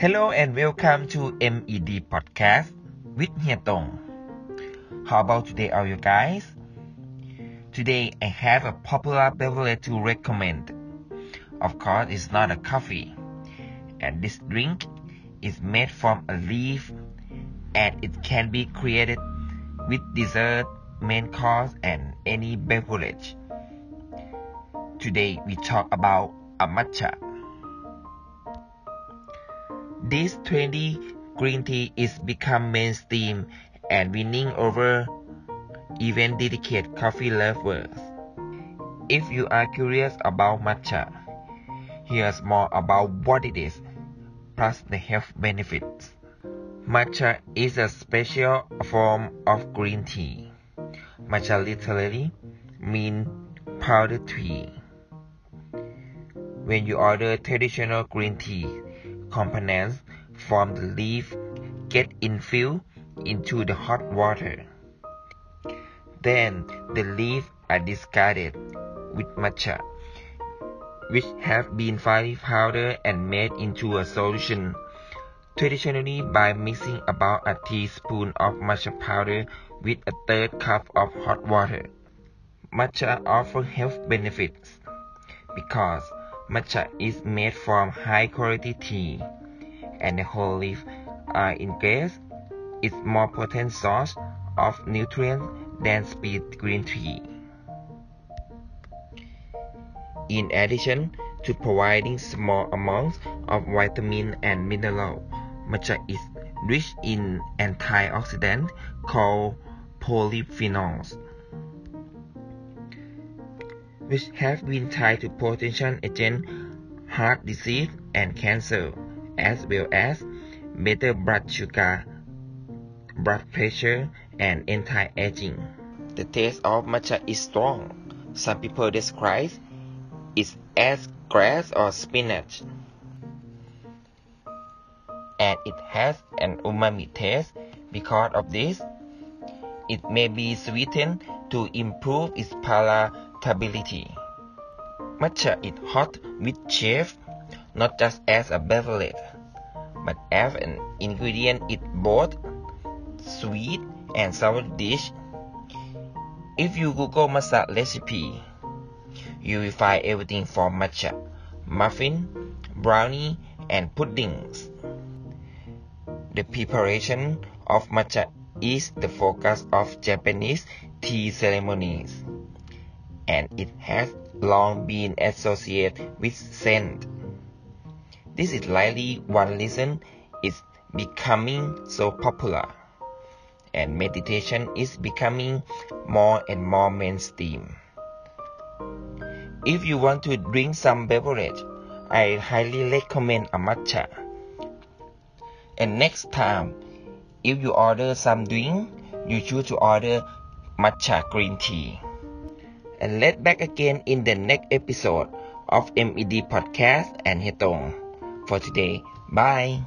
Hello and welcome to MED Podcast with Hia. How about today, all you guys? Today I have a popular beverage to recommend. Of course, it's not a coffee, and this drink is made from a leaf, and it can be created with dessert, main course, and any beverage. Today we talk about a matcha. This trendy green tea is become mainstream and winning over even dedicated coffee lovers. If you are curious about matcha, here's more about what it is, plus the health benefits. Matcha is a special form of green tea. Matcha literally means powdered tea. When you order traditional green tea, components from the leaf get infused into the hot water. Then the leaves are discarded with matcha, which have been finely powdered and made into a solution, traditionally by mixing about a teaspoon of matcha powder with a third cup of hot water. Matcha offers health benefits because Matcha is made from high quality tea, and the whole leaf uh, are ingredient is more potent source of nutrients than speed green tea. In addition to providing small amounts of vitamin and mineral, matcha is rich in antioxidants called polyphenols which have been tied to potential agent heart disease and cancer, as well as better blood sugar, blood pressure, and anti-aging. The taste of matcha is strong. Some people describe it as grass or spinach. And it has an umami taste. Because of this, it may be sweetened to improve its palatability. Matcha is hot with chef, not just as a beverage, but as an ingredient in both sweet and sour dish. If you Google matcha recipe, you will find everything from matcha, muffin, brownie, and puddings. The preparation of matcha is the focus of Japanese tea ceremonies, and it has long been associated with Zen. This is likely one reason it's becoming so popular, and meditation is becoming more and more mainstream. If you want to drink some beverage, I highly recommend a matcha. And next time if you order some drink, you choose to order matcha green tea. And let back again in the next episode of MED Podcast and Hetong. For today, bye.